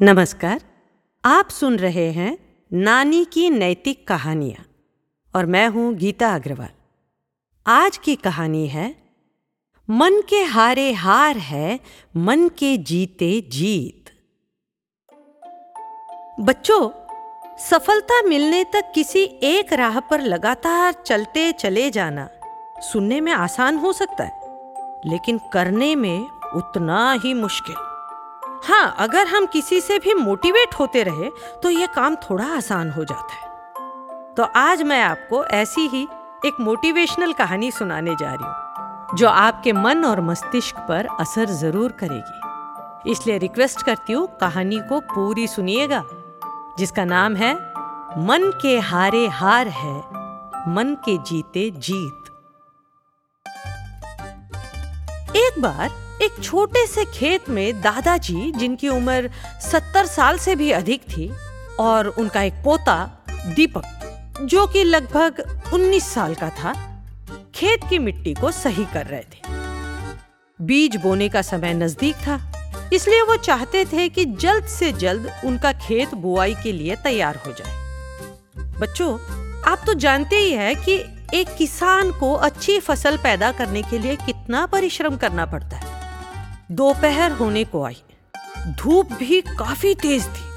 नमस्कार, आप सुन रहे हैं नानी की नैतिक कहानियाँ और मैं हूँ गीता अग्रवाल। आज की कहानी है, मन के हारे हार है, मन के जीते जीत। बच्चों, सफलता मिलने तक किसी एक राह पर लगातार चलते चले जाना सुनने में आसान हो सकता है, लेकिन करने में उतना ही मुश्किल। हाँ अगर हम किसी से भी मोटिवेट होते रहे तो यह काम थोड़ा आसान हो जाता है। तो आज मैं आपको ऐसी ही एक मोटिवेशनल कहानी सुनाने जा रही हूँ, जो आपके मन और मस्तिष्क पर असर ज़रूर करेगी। इसलिए रिक्वेस्ट करती हूँ, कहानी को पूरी सुनिएगा, जिसका नाम है, मन के हारे हार है, मन के जीते जीत। एक बार एक छोटे से खेत में दादाजी, जिनकी उम्र सत्तर साल से भी अधिक थी, और उनका एक पोता, दीपक, जो कि लगभग उन्नीस साल का था, खेत की मिट्टी को सही कर रहे थे। बीज बोने का समय नज़दीक था, इसलिए वो चाहते थे कि जल्द से जल्द उनका खेत बुआई के लिए तैयार हो जाए। बच्चों, आप तो जानते ही है कि एक किसान को अच्छी फ़सल पैदा करने के लिए कितना परिश्रम करना पड़ता है। दोपहर होने को आई। धूप भी काफ़ी तेज थी।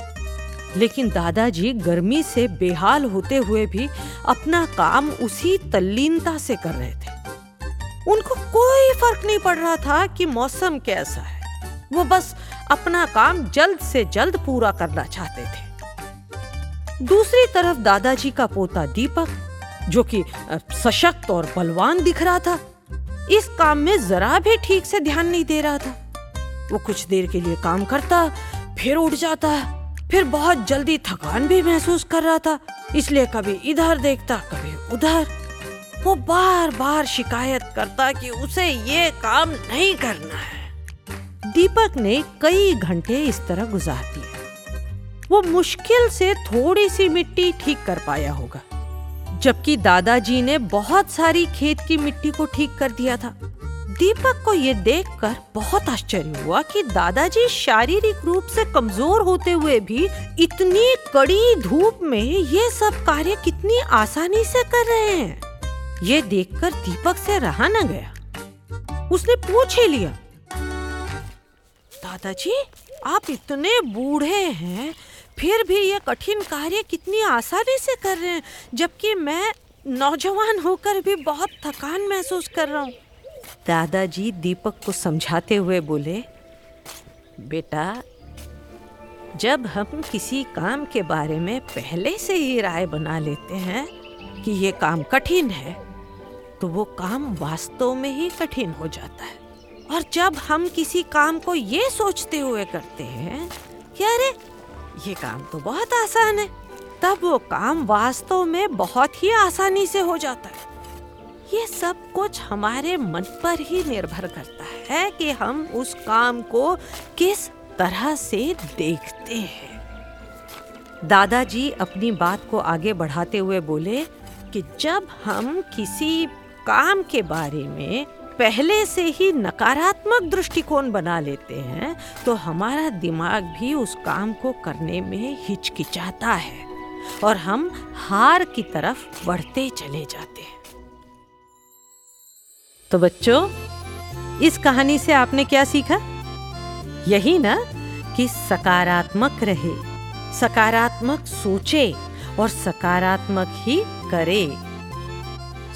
लेकिन दादाजी गर्मी से बेहाल होते हुए भी अपना काम उसी तल्लीनता से कर रहे थे। उनको कोई फ़र्क नहीं पड़ रहा था कि मौसम कैसा है। वो बस अपना काम जल्द से जल्द पूरा करना चाहते थे। दूसरी तरफ़ दादाजी का पोता दीपक, जो कि सशक्त और बलवान दिख रहा था इस काम में जरा भी ठीक से ध्यान नहीं दे रहा था। वो कुछ देर के लिए काम करता, फिर उठ जाता, फिर बहुत जल्दी थकान भी महसूस कर रहा था, इसलिए कभी इधर देखता, कभी उधर। वो बार बार शिकायत करता कि उसे ये काम नहीं करना है। दीपक ने कई घंटे इस तरह गुजार दिए वो मुश्किल से थोड़ी सी मिट्टी ठीक कर पाया होगा। जबकि दादाजी ने बहुत सारी खेत की मिट्टी को ठीक कर दिया था। दीपक को ये देखकर बहुत आश्चर्य हुआ कि दादाजी शारीरिक रूप से कमज़ोर होते हुए भी इतनी कड़ी धूप में ये सब कार्य कितनी आसानी से कर रहे हैं। ये देखकर दीपक से रहा न गया। उसने पूछ ही लिया, दादाजी, आप इतने बूढ़े हैं फिर भी ये कठिन कार्य कितनी आसानी से कर रहे हैं, जबकि मैं नौजवान होकर भी बहुत थकान महसूस कर रहा हूँ। दादाजी दीपक को समझाते हुए बोले, बेटा, जब हम किसी काम के बारे में पहले से ही राय बना लेते हैं कि ये काम कठिन है तो वो काम वास्तव में ही कठिन हो जाता है। और जब हम किसी काम को ये सोचते हुए करते हैं, कि अरे ये काम तो बहुत आसान है। तब वो काम वास्तव में बहुत ही आसानी से हो जाता है। ये सब कुछ हमारे मन पर ही निर्भर करता है कि हम उस काम को किस तरह से देखते हैं। दादाजी अपनी बात को आगे बढ़ाते हुए बोले कि जब हम किसी काम के बारे में पहले से ही नकारात्मक दृष्टिकोण बना लेते हैं तो हमारा दिमाग भी उस काम को करने में हिचकिचाता है और हम हार की तरफ़ बढ़ते चले जाते हैं। तो बच्चों, इस कहानी से आपने क्या सीखा? यही ना कि सकारात्मक रहे, सकारात्मक सोचे और सकारात्मक ही करे।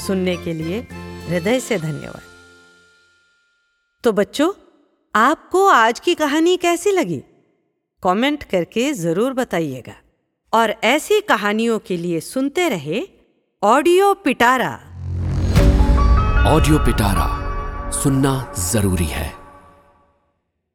सुनने के लिए हृदय से धन्यवाद। तो बच्चों, आपको आज की कहानी कैसी लगी? कमेंट करके ज़रूर बताइएगा। और ऐसी कहानियों के लिए सुनते रहे ऑडियो पिटारा। ऑडियो पिटारा सुनना ज़रूरी है।